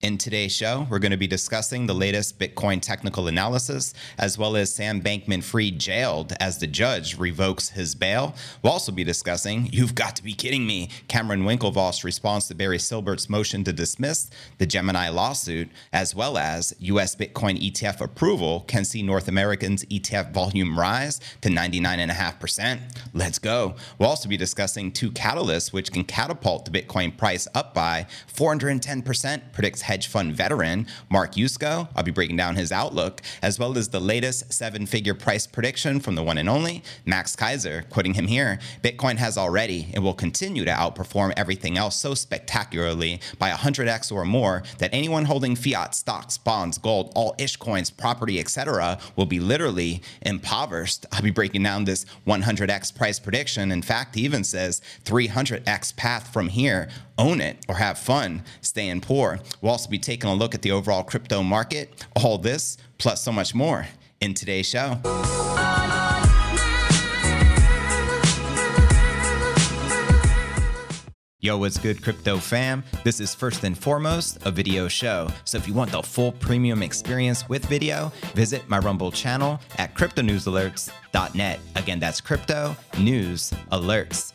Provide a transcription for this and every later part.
In today's show, we're going to be discussing the latest Bitcoin technical analysis, as well as Sam Bankman Fried jailed as the judge revokes his bail. We'll also be discussing, you've got to be kidding me, Cameron Winklevoss response to Barry Silbert's motion to dismiss the Gemini lawsuit, as well as US Bitcoin ETF approval can see North Americans' ETF volume rise to 99.5%. Let's go. We'll also be discussing two catalysts which can catapult the Bitcoin price up by 410%, predicts hedge fund veteran Mark Yusko. I'll be breaking down his outlook, as well as the latest seven figure price prediction from the one and only Max Keiser. Quoting him here Bitcoin has already and will continue to outperform everything else so spectacularly by 100x or more that anyone holding fiat stocks, bonds, gold, all ish coins, property, etc., will be literally impoverished. I'll be breaking down this 100x price prediction. In fact, he even says 300x path from here own it or have fun staying poor. We'll also be taking a look at the overall crypto market, all this, plus so much more in today's show. Yo, what's good, crypto fam? This is first and foremost a video show. So if you want the full premium experience with video, visit my Rumble channel at cryptonewsalerts.net. Again, that's crypto news alerts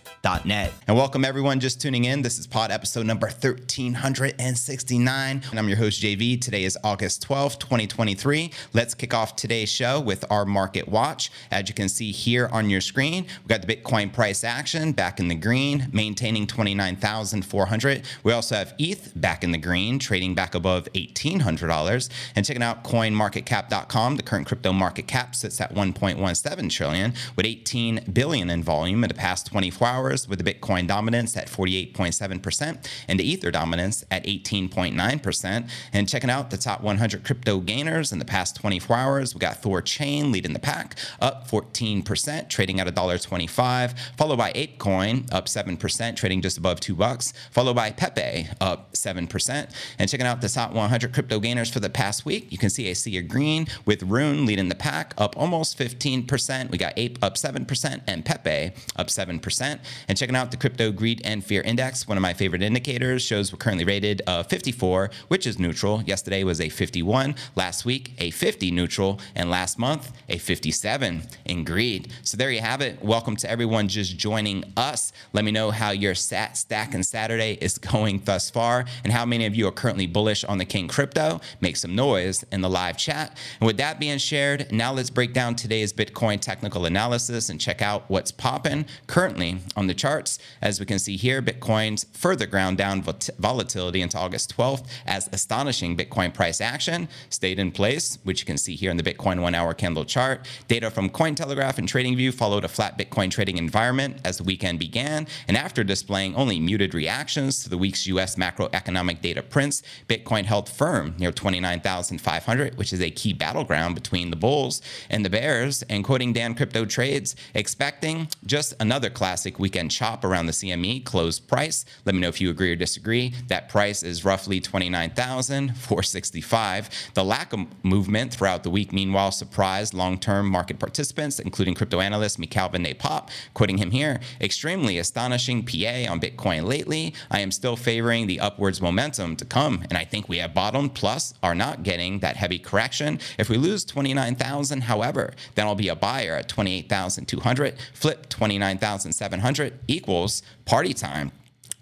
And welcome everyone just tuning in. This is pod episode number 1369. And I'm your host, JV. Today is August 12th, 2023. Let's kick off today's show with our market watch. As you can see here on your screen, we got the Bitcoin price action back in the green, maintaining 29,400. We also have ETH back in the green, trading back above $1,800. And checking out coinmarketcap.com, the current crypto market cap sits at 1.17 trillion with 18 billion in volume in the past 24 hours with the Bitcoin dominance at 48.7% and the Ether dominance at 18.9%. And checking out the top 100 crypto gainers in the past 24 hours, we got THORChain leading the pack, up 14%, trading at $1.25, followed by ApeCoin, up 7%, trading just above 2 bucks, followed by Pepe, up 7%. And checking out the top 100 crypto gainers for the past week, you can see a sea of green with Rune leading the pack, up almost 15%. We got Ape up 7% and Pepe up 7%. And checking out the Crypto Greed and Fear Index, one of my favorite indicators, shows we're currently rated a 54, which is neutral. Yesterday was a 51, last week a 50 neutral, and last month a 57 in greed. So there you have it. Welcome to everyone just joining us. Let me know how your sat stack and Saturday is going thus far, and how many of you are currently bullish on the King Crypto. Make some noise in the live chat. And with that being shared, now let's break down today's Bitcoin technical analysis and check out what's popping currently on the charts. As we can see here, Bitcoin's further ground down volatility into August 12th as astonishing Bitcoin price action stayed in place, which you can see here in the Bitcoin one hour candle chart. Data from Cointelegraph and TradingView followed a flat Bitcoin trading environment as the weekend began. And after displaying only muted reactions to the week's US macroeconomic data prints, Bitcoin held firm near 29,500, which is a key battleground between the bulls and the bears. And quoting Daan Crypto Trades, expecting just another classic weekend chop around the CME closed price. Let me know if you agree or disagree. That price is roughly 29,465. The lack of movement throughout the week, meanwhile, surprised long-term market participants, including crypto analyst Calvin A. Pop, quoting him here, extremely astonishing PA on Bitcoin lately. I am still favoring the upwards momentum to come, and I think we have bottomed, plus are not getting that heavy correction. If we lose 29,000, however, then I'll be a buyer at 28,200, flip 29,700, equals party time.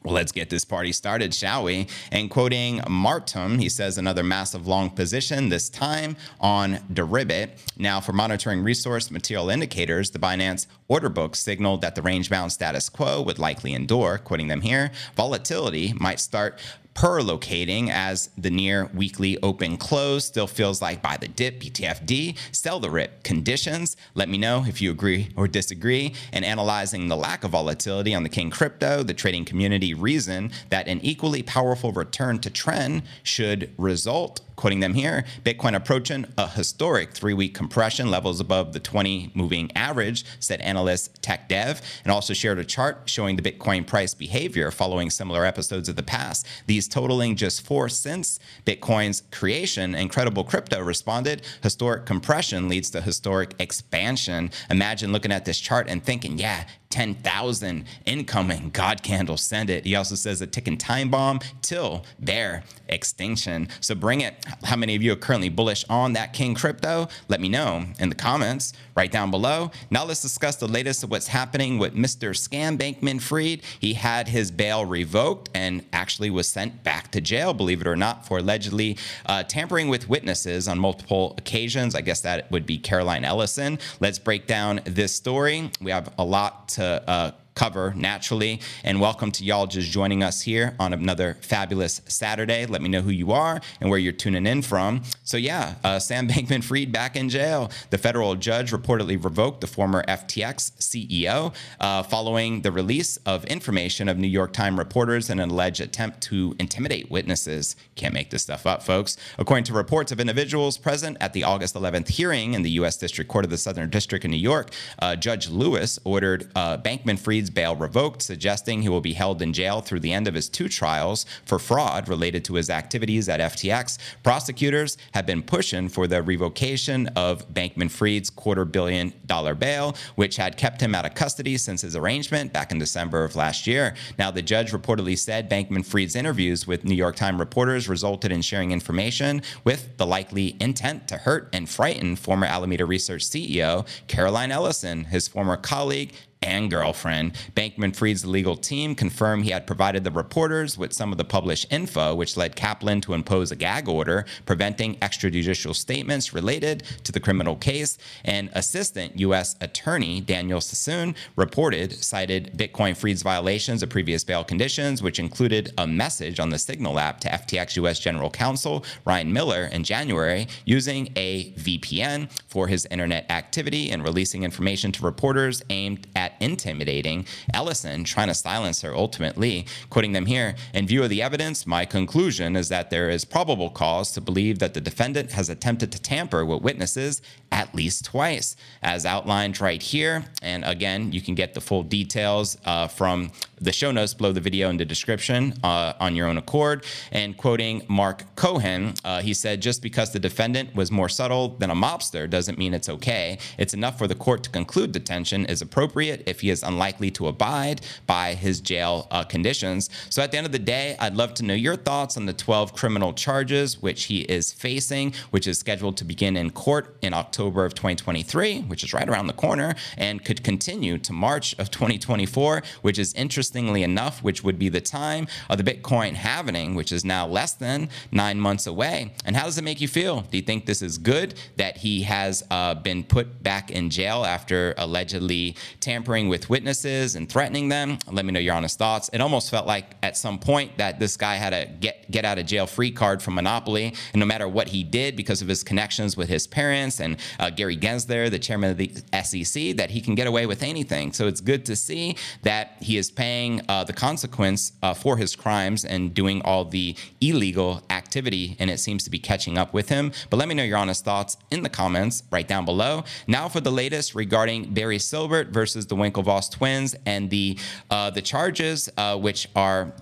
Well, let's get this party started, shall we? And quoting Maartunn, he says another massive long position, this time on Deribit. Now, for monitoring resource material indicators, the Binance order book signaled that the range bound status quo would likely endure. Quoting them here, volatility might start perlocating as the near weekly open close still feels like buy the dip BTFD, sell the rip conditions. Let me know if you agree or disagree. And analyzing the lack of volatility on the King crypto, the trading community reason that an equally powerful return to trend should result quoting them here Bitcoin approaching a historic three week compression, levels above the 20 moving average, said analyst Tech Dev, and also shared a chart showing the Bitcoin price behavior following similar episodes of the past. These totaling just four since Bitcoin's creation. Incredible Crypto responded historic compression leads to historic expansion. Imagine looking at this chart and thinking, yeah, 10,000 incoming. God candle, send it. He also says a ticking time bomb till bear extinction. So bring it. How many of you are currently bullish on that King crypto? Let me know in the comments right down below. Now let's discuss the latest of what's happening with Mr. Scam Bankman Freed. He had his bail revoked and actually was sent back to jail, believe it or not, for allegedly uh, tampering with witnesses on multiple occasions. I guess that would be Caroline Ellison. Let's break down this story. We have a lot to uh, cover naturally. And welcome to y'all just joining us here on another fabulous Saturday. Let me know who you are and where you're tuning in from. So, yeah, uh, Sam Bankman Fried back in jail. The federal judge reportedly revoked the former FTX CEO uh, following the release of information of New York Times reporters in an alleged attempt to intimidate witnesses. Can't make this stuff up, folks. According to reports of individuals present at the August 11th hearing in the U.S. District Court of the Southern District in New York, uh, Judge Lewis ordered uh, Bankman Fried bail revoked, suggesting he will be held in jail through the end of his two trials for fraud related to his activities at FTX. Prosecutors have been pushing for the revocation of Bankman Fried's quarter billion dollar bail, which had kept him out of custody since his arraignment back in December of last year. Now, the judge reportedly said Bankman Fried's interviews with New York Times reporters resulted in sharing information with the likely intent to hurt and frighten former Alameda Research CEO Caroline Ellison, his former colleague and girlfriend. Bankman Fried's legal team confirmed he had provided the reporters with some of the published info, which led Kaplan to impose a gag order preventing extrajudicial statements related to the criminal case. And Assistant U.S. Attorney Danielle Sassoon reported cited Bitcoin Fried's violations of previous bail conditions, which included a message on the Signal app to FTX U.S. General Counsel Ryan Miller in January using a VPN for his internet activity and releasing information to reporters aimed at intimidating Ellison, trying to silence her ultimately. Quoting them here In view of the evidence, my conclusion is that there is probable cause to believe that the defendant has attempted to tamper with witnesses at least twice, as outlined right here. And again, you can get the full details uh, from the show notes below the video in the description uh, on your own accord. And quoting Mark Cohen, uh, he said, just because the defendant was more subtle than a mobster doesn't mean it's okay. It's enough for the court to conclude detention is appropriate if he is unlikely to abide by his jail uh, conditions. So at the end of the day, I'd love to know your thoughts on the 12 criminal charges which he is facing, which is scheduled to begin in court in October of 2023, which is right around the corner, and could continue to March of 2024, which is interestingly enough, which would be the time of the Bitcoin halvening, which is now less than nine months away. And how does it make you feel? Do you think this is good that he has uh, been put back in jail after allegedly tampering? Tampering with witnesses and threatening them. Let me know your honest thoughts. It almost felt like at some point that this guy had a get get out of jail free card from Monopoly, and no matter what he did, because of his connections with his parents and uh, Gary Gensler, the chairman of the SEC, that he can get away with anything. So it's good to see that he is paying uh, the consequence uh, for his crimes and doing all the illegal activity, and it seems to be catching up with him. But let me know your honest thoughts in the comments right down below. Now for the latest regarding Barry Silbert versus the Winklevoss twins and the uh, the charges, uh, which are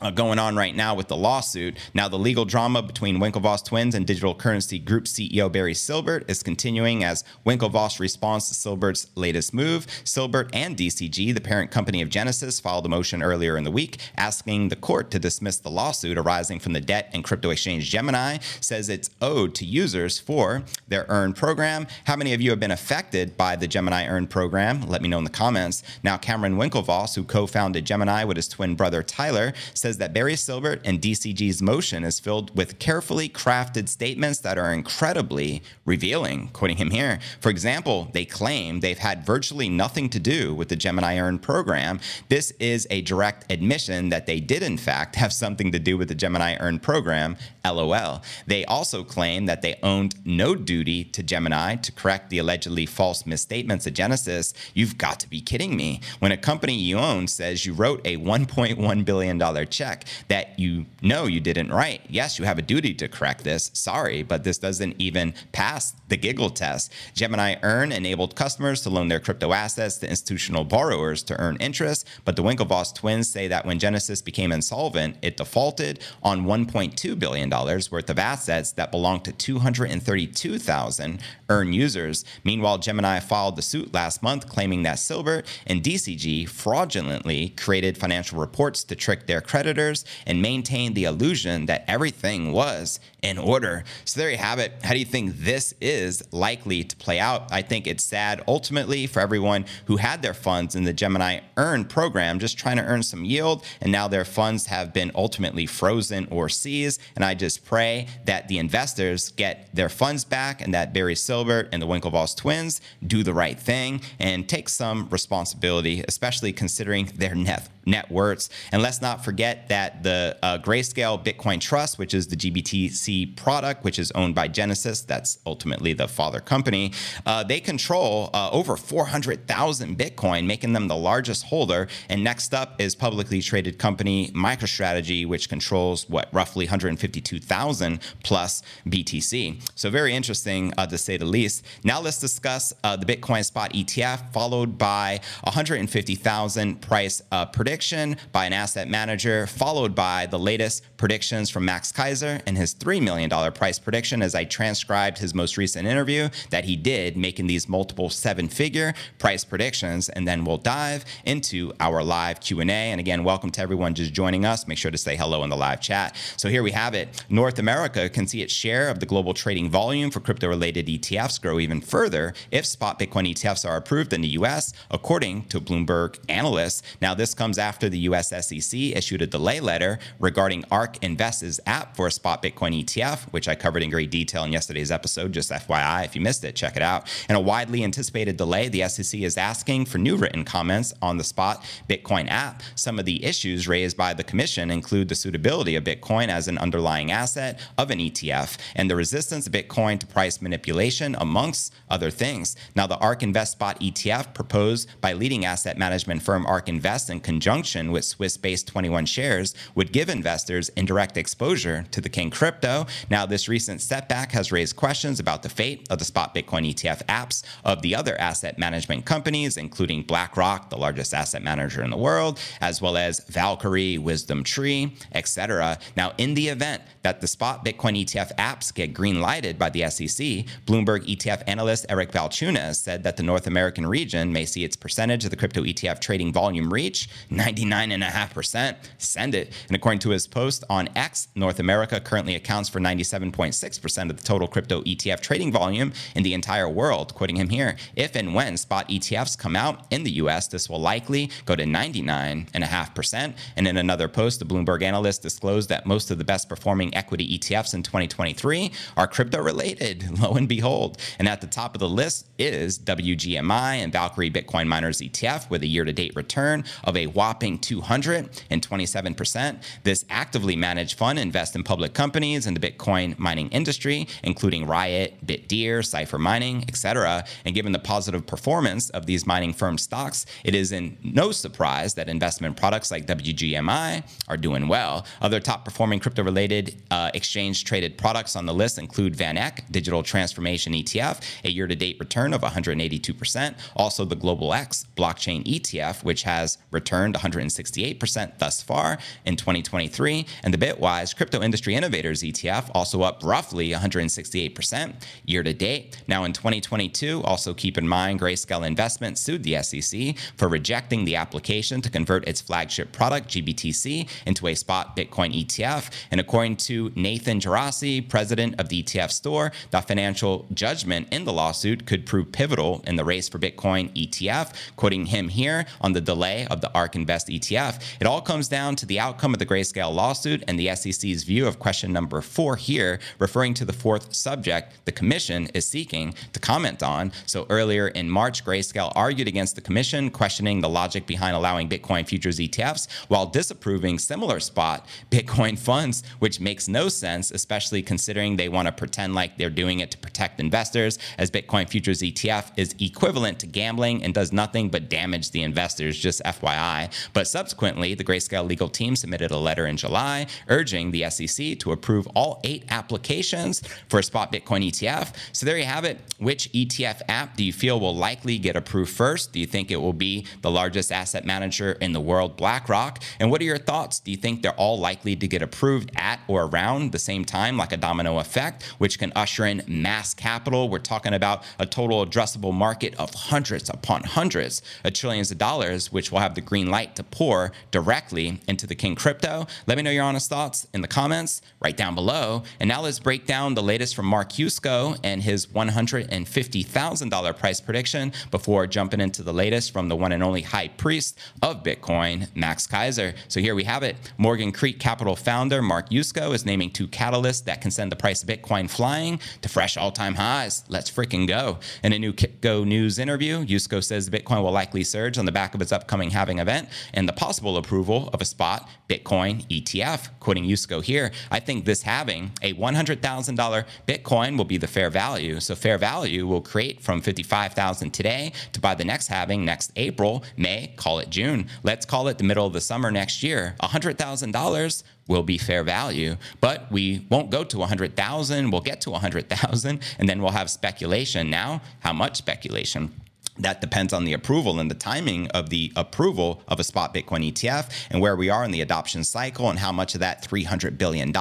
uh, going on right now with the lawsuit. Now, the legal drama between Winklevoss Twins and Digital Currency Group CEO Barry Silbert is continuing as Winklevoss responds to Silbert's latest move. Silbert and DCG, the parent company of Genesis, filed a motion earlier in the week asking the court to dismiss the lawsuit arising from the debt and crypto exchange Gemini says it's owed to users for their Earn program. How many of you have been affected by the Gemini Earn program? Let me know in the comments. Now, Cameron Winklevoss, who co founded Gemini with his twin brother Tyler, says that Barry Silbert and DCG's motion is filled with carefully crafted statements that are incredibly revealing. Quoting him here, for example, they claim they've had virtually nothing to do with the Gemini Earn program. This is a direct admission that they did, in fact, have something to do with the Gemini Earn program. LOL. They also claim that they owned no duty to Gemini to correct the allegedly false misstatements of Genesis. You've got to be kidding me. When a company you own says you wrote a $1.1 billion check that you know you didn't write. Yes, you have a duty to correct this. Sorry, but this doesn't even pass the giggle test. Gemini Earn enabled customers to loan their crypto assets to institutional borrowers to earn interest, but the Winklevoss twins say that when Genesis became insolvent, it defaulted on $1.2 billion worth of assets that belonged to 232,000 Earn users. Meanwhile, Gemini filed the suit last month claiming that Silbert and DCG fraudulently created financial reports to trick their creditors and maintain the illusion that everything was in order. So there you have it. How do you think this is likely to play out? I think it's sad ultimately for everyone who had their funds in the Gemini Earn program, just trying to earn some yield, and now their funds have been ultimately frozen or seized. And I just pray that the investors get their funds back and that Barry Silbert and the Winklevoss twins do the right thing and take some responsibility, especially considering their net net worths. And let's not forget that the uh, Grayscale Bitcoin Trust, which is the GBTC product, which is owned by Genesis, that's ultimately the father company, uh, they control uh, over 400,000 Bitcoin, making them the largest holder. And next up is publicly traded company MicroStrategy, which controls what roughly 152,000 plus BTC. So very interesting uh, to say the least. Now let's discuss uh, the Bitcoin spot ETF, followed by 150,000 price uh, prediction by an asset manager, followed by the latest predictions from Max Keiser and his $3 million price prediction as I transcribed his most recent interview that he did, making these multiple seven-figure price predictions. And then we'll dive into our live Q&A. And again, welcome to everyone just joining us. Make sure to say hello in the live chat. So here we have it. North America can see its share of the global trading volume for crypto-related ETFs grow even further if spot Bitcoin ETFs are approved in the US, according to Bloomberg analysts. Now, this comes after the US SEC issued a delay letter regarding ARK Invest's app for spot Bitcoin ETF, which I covered in great detail in yesterday's episode. Just FYI, if you missed it, check it out. In a widely anticipated delay, the SEC is asking for new written comments on the spot Bitcoin app. Some of the issues raised by the commission include the suitability of Bitcoin as an underlying asset of an ETF and the resistance of Bitcoin to price manipulation, amongst other things. Now, the ARK Invest Spot ETF proposed by leading asset management firm ARK Invest in conjunction conjunction with Swiss based 21 shares would give investors indirect exposure to the King crypto. Now, this recent setback has raised questions about the fate of the spot Bitcoin ETF apps of the other asset management companies, including BlackRock, the largest asset manager in the world, as well as Valkyrie, Wisdom Tree, etc. Now, in the event that the spot Bitcoin ETF apps get green lighted by the SEC, Bloomberg ETF analyst Eric Balchunas said that the North American region may see its percentage of the crypto ETF trading volume reach 99.5%. Send it. And according to his post on X, North America currently accounts for 97.6% of the total crypto ETF trading volume in the entire world. Quoting him here, if and when spot ETFs come out in the US, this will likely go to 99.5%. And in another post, the Bloomberg analyst disclosed that most of the best performing equity ETFs in 2023 are crypto related, lo and behold. And at the top of the list is WGMI and Valkyrie Bitcoin Miners ETF with a year to date return of a whopping whopping 227%. This actively managed fund invests in public companies in the Bitcoin mining industry, including Riot, Bitdeer, Cipher Mining, etc. And given the positive performance of these mining firm stocks, it is in no surprise that investment products like WGMI are doing well. Other top performing crypto related uh, exchange traded products on the list include VanEck, Digital Transformation ETF, a year to date return of 182%. Also, the Global X blockchain ETF, which has returned 168% thus far in 2023. And the Bitwise Crypto Industry Innovators ETF also up roughly 168% year to date. Now in 2022, also keep in mind Grayscale Investment sued the SEC for rejecting the application to convert its flagship product, GBTC, into a spot Bitcoin ETF. And according to Nathan Geraci, president of the ETF store, the financial judgment in the lawsuit could prove pivotal in the race for Bitcoin ETF. Quoting him here on the delay of the ARK Invest ETF. It all comes down to the outcome of the Grayscale lawsuit and the SEC's view of question number four here, referring to the fourth subject the commission is seeking to comment on. So earlier in March, Grayscale argued against the commission, questioning the logic behind allowing Bitcoin futures ETFs while disapproving similar spot Bitcoin funds, which makes no sense, especially considering they want to pretend like they're doing it to protect investors, as Bitcoin futures ETF is equivalent to gambling and does nothing but damage the investors, just FYI. But subsequently, the Grayscale legal team submitted a letter in July urging the SEC to approve all eight applications for a spot Bitcoin ETF. So there you have it. Which ETF app do you feel will likely get approved first? Do you think it will be the largest asset manager in the world, BlackRock? And what are your thoughts? Do you think they're all likely to get approved at or around the same time, like a domino effect, which can usher in mass capital? We're talking about a total addressable market of hundreds upon hundreds of trillions of dollars, which will have the green light to pour directly into the King crypto. Let me know your honest thoughts in the comments right down below. And now let's break down the latest from Mark Yusko and his $150,000 price prediction before jumping into the latest from the one and only high priest of Bitcoin, Max Keiser. So here we have it. Morgan Creek Capital founder Mark Yusko is naming two catalysts that can send the price of Bitcoin flying to fresh all time highs. Let's freaking go. In a new Kitco News interview, Yusko says Bitcoin will likely surge on the back of its upcoming halving event and the possible approval of a spot Bitcoin ETF. Quoting Yusko here, I think this halving, a $100,000 Bitcoin will be the fair value. So fair value will create from 55,000 today to buy the next halving next April, May, call it June. Let's call it the middle of the summer next year. $100,000 will be fair value, but we won't go to 100,000. We'll get to 100,000 and then we'll have speculation. Now, how much speculation? That depends on the approval and the timing of the approval of a spot Bitcoin ETF and where we are in the adoption cycle and how much of that $300 billion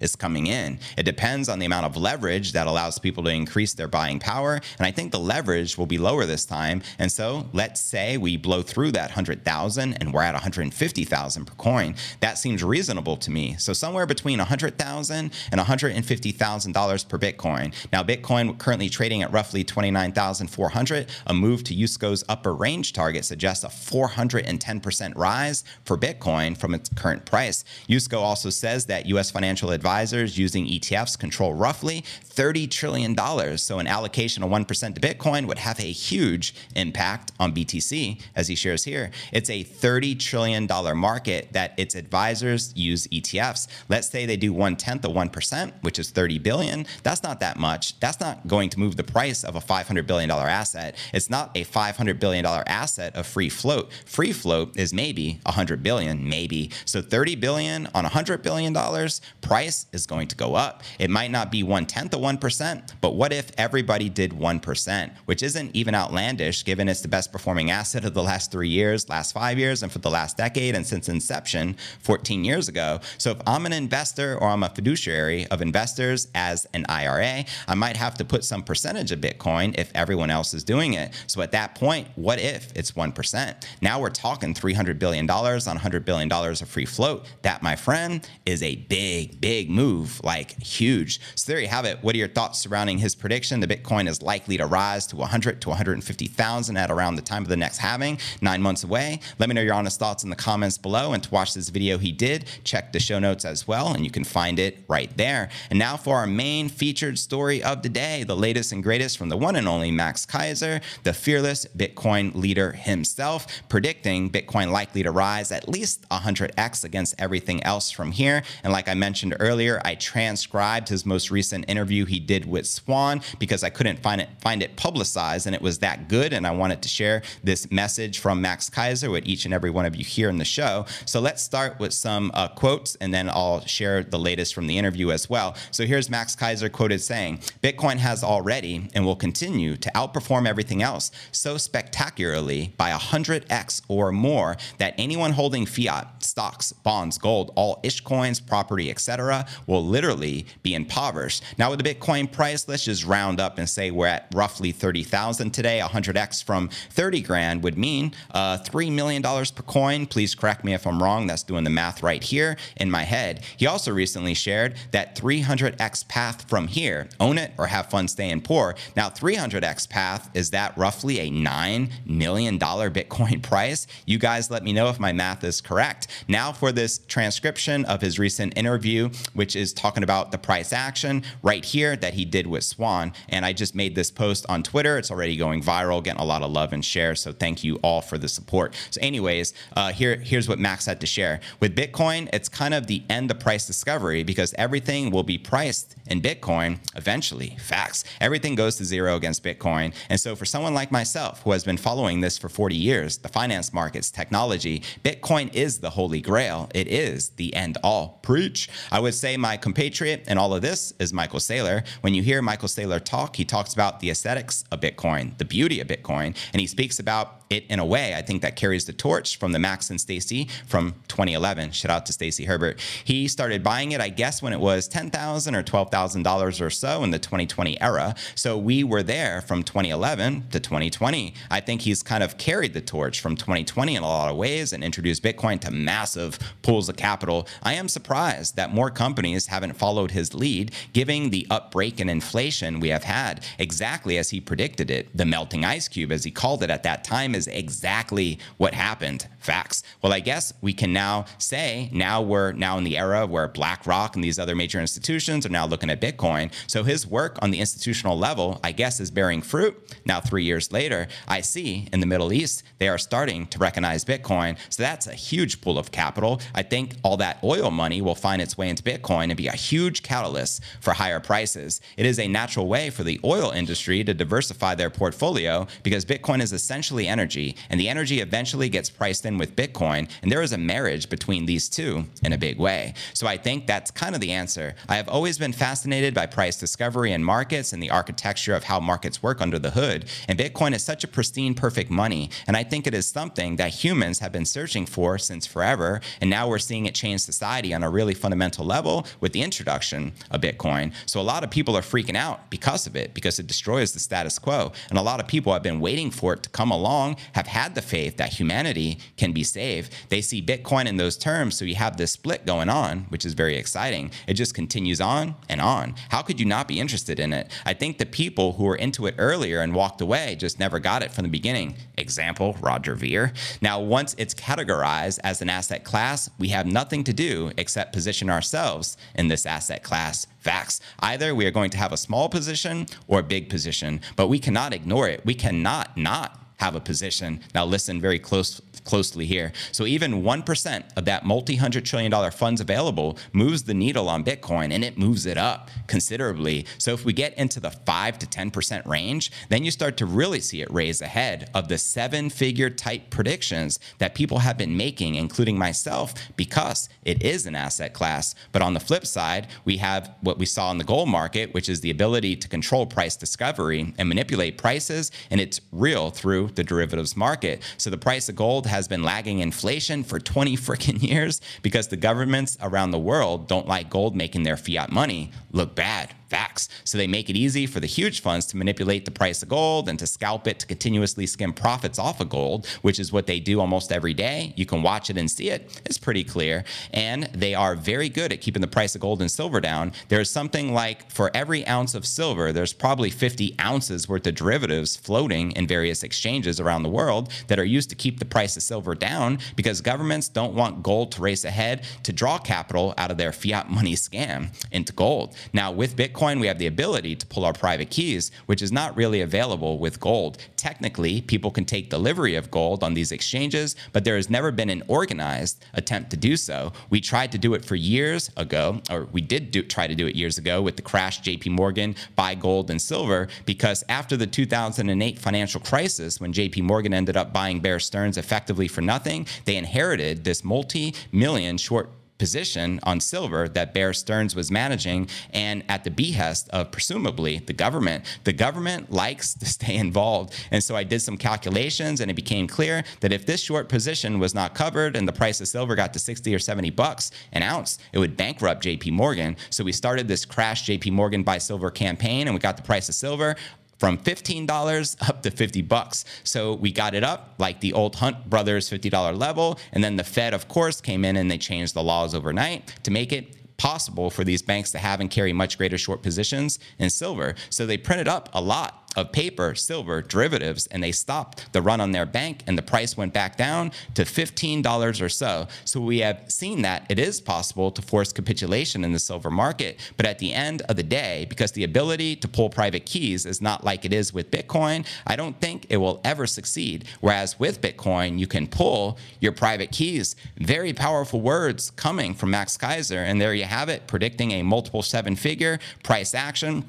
is coming in. It depends on the amount of leverage that allows people to increase their buying power. And I think the leverage will be lower this time. And so let's say we blow through that 100,000 and we're at 150,000 per coin. That seems reasonable to me. So somewhere between 100,000 and $150,000 per Bitcoin. Now, Bitcoin currently trading at roughly 29,400. A move to Yusko's upper range target suggests a 410% rise for Bitcoin from its current price. Yusko also says that US financial advisors using ETFs control roughly $30 trillion. So an allocation of 1% to Bitcoin would have a huge impact on BTC, as he shares here. It's a $30 trillion market that its advisors use ETFs. Let's say they do one tenth of 1%, which is 30 billion. That's not that much. That's not going to move the price of a $500 billion asset. It's not a $500 billion asset of free float. Free float is maybe 100 billion, maybe. So 30 billion on 100 billion dollars, price is going to go up. It might not be one tenth of 1%, but what if everybody did 1%, which isn't even outlandish given it's the best performing asset of the last three years, last five years, and for the last decade, and since inception 14 years ago. So if I'm an investor or I'm a fiduciary of investors as an IRA, I might have to put some percentage of Bitcoin if everyone else is doing it. So at that point, what if it's 1%? Now we're talking $300 billion on $100 billion of free float. That, my friend, is a big, big move, like huge. So there you have it. What are your thoughts surrounding his prediction? The Bitcoin is likely to rise to 100 to 150,000 at around the time of the next halving, nine months away. Let me know your honest thoughts in the comments below. And to watch this video he did, check the show notes as well, and you can find it right there. And now for our main featured story of the day, the latest and greatest from the one and only Max Keiser, the fearless Bitcoin leader himself, predicting Bitcoin likely to rise at least 100x against everything else from here. And like I mentioned earlier, I transcribed his most recent interview he did with Swan because I couldn't find it find it publicized and it was that good and I wanted to share this message from Max Keiser with each and every one of you here in the show. So let's start with some uh, quotes and then I'll share the latest from the interview as well. So here's Max Keiser quoted saying, "Bitcoin has already and will continue to outperform everything else so spectacularly by 100x or more that anyone holding fiat, stocks, bonds, gold, all ish coins, property, etc., will literally be impoverished. Now, with the Bitcoin price, let's just round up and say we're at roughly 30,000 today. 100x from 30 grand would mean uh, $3 million per coin. Please correct me if I'm wrong. That's doing the math right here in my head. He also recently shared that 300x path from here, own it or have fun staying poor. Now, 300x path, is that roughly a $9 million Bitcoin price? You guys let me know if my math is correct. Now, for this transcription of his recent interview, which is talking about the price action right here that he did with Swan. And I just made this post on Twitter. It's already going viral, getting a lot of love and share. So thank you all for the support. So, anyways, uh, here, here's what Max had to share. With Bitcoin, it's kind of the end of price discovery because everything will be priced in Bitcoin eventually. Facts. Everything goes to zero against Bitcoin. And so, for someone someone like myself who has been following this for 40 years, the finance markets, technology, Bitcoin is the holy grail. It is the end all. Preach. I would say my compatriot in all of this is Michael Saylor. When you hear Michael Saylor talk, he talks about the aesthetics of Bitcoin, the beauty of Bitcoin, and he speaks about it in a way I think that carries the torch from the Max and Stacy from 2011. Shout out to Stacy Herbert. He started buying it, I guess, when it was 10,000 or $12,000 or so in the 2020 era. So we were there from 2011 to 2020. I think he's kind of carried the torch from 2020 in a lot of ways and introduced Bitcoin to massive pools of capital. I am surprised that more companies haven't followed his lead, giving the upbreak in inflation we have had exactly as he predicted it. The melting ice cube, as he called it at that time, is exactly what happened. Facts. Well, I guess we can now say now we're now in the era where BlackRock and these other major institutions are now looking at Bitcoin. So his work on the institutional level, I guess, is bearing fruit. Now, three years later, I see in the Middle East, they are starting to recognize Bitcoin. So that's a huge pool of capital. I think all that oil money will find its way into Bitcoin and be a huge catalyst for higher prices. It is a natural way for the oil industry to diversify their portfolio because Bitcoin is essentially energy and the energy eventually gets priced in with Bitcoin, and there is a marriage between these two in a big way. So I think that's kind of the answer. I have always been fascinated by price discovery and markets and the architecture of how markets work under the hood, and Bitcoin is such a pristine, perfect money, and I think it is something that humans have been searching for since forever, and now we're seeing it change society on a really fundamental level with the introduction of Bitcoin. So a lot of people are freaking out because of it, because it destroys the status quo, and a lot of people have been waiting for it to come along have had the faith that humanity can be saved. They see Bitcoin in those terms. So you have this split going on, which is very exciting. It just continues on and on. How could you not be interested in it? I think the people who were into it earlier and walked away just never got it from the beginning. Example, Roger Ver. Now, once it's categorized as an asset class, we have nothing to do except position ourselves in this asset class Facts. Either we are going to have a small position or a big position, but we cannot ignore it. We cannot not have a position. Now, listen very close closely here. So even 1% of that multi-hundred trillion dollar funds available moves the needle on Bitcoin and it moves it up considerably. So if we get into the 5 to 10% range, then you start to really see it raise ahead of the seven-figure type predictions that people have been making including myself because it is an asset class. But on the flip side, we have what we saw in the gold market, which is the ability to control price discovery and manipulate prices and it's real through the derivatives market. So the price of gold has been lagging inflation for 20 freaking years because the governments around the world don't like gold making their fiat money look bad Facts. So they make it easy for the huge funds to manipulate the price of gold and to scalp it to continuously skim profits off of gold, which is what they do almost every day. You can watch it and see it. It's pretty clear. And they are very good at keeping the price of gold and silver down. There's something like for every ounce of silver, there's probably 50 ounces worth of derivatives floating in various exchanges around the world that are used to keep the price of silver down because governments don't want gold to race ahead to draw capital out of their fiat money scam into gold. Now, with Bitcoin, Bitcoin, we have the ability to pull our private keys, which is not really available with gold. Technically, people can take delivery of gold on these exchanges, but there has never been an organized attempt to do so. We tried to do it for years ago, or we did do, try to do it years ago with the crash JP Morgan buy gold and silver, because after the 2008 financial crisis, when JP Morgan ended up buying Bear Stearns effectively for nothing, they inherited this multi million short position on silver that Bear Stearns was managing and at the behest of presumably the government. The government likes to stay involved. And so I did some calculations and it became clear that if this short position was not covered and the price of silver got to 60 or 70 bucks an ounce, it would bankrupt JP Morgan. So we started this crash JP Morgan buy silver campaign and we got the price of silver from $15 up to 50 bucks. So we got it up like the old Hunt Brothers $50 level. And then the Fed, of course, came in and they changed the laws overnight to make it possible for these banks to have and carry much greater short positions in silver. So they printed up a lot of paper, silver, derivatives, and they stopped the run on their bank, and the price went back down to $15 or so. So we have seen that it is possible to force capitulation in the silver market. But at the end of the day, because the ability to pull private keys is not like it is with Bitcoin, I don't think it will ever succeed. Whereas with Bitcoin, you can pull your private keys. Very powerful words coming from Max Keiser. And there you have it, predicting a multiple seven figure price action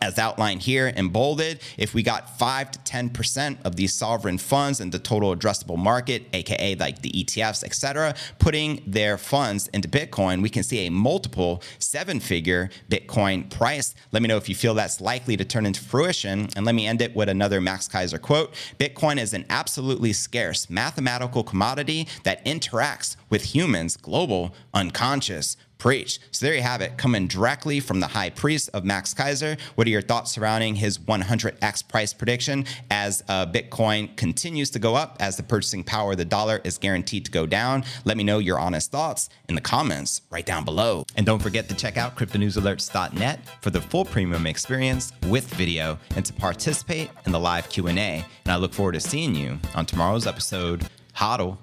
as outlined here and bolded, if we got 5 to 10% of these sovereign funds in the total addressable market, aka like the ETFs, etc., putting their funds into Bitcoin, we can see a multiple seven-figure Bitcoin price. Let me know if you feel that's likely to turn into fruition. And let me end it with another Max Keiser quote. Bitcoin is an absolutely scarce mathematical commodity that interacts with humans, global, unconscious preach. So there you have it, coming directly from the high priest of Max Keiser. What are your thoughts surrounding his 100x price prediction as uh, Bitcoin continues to go up, as the purchasing power of the dollar is guaranteed to go down? Let me know your honest thoughts in the comments right down below. And don't forget to check out cryptonewsalerts.net for the full premium experience with video and to participate in the live Q&A. And I look forward to seeing you on tomorrow's episode. Hodl.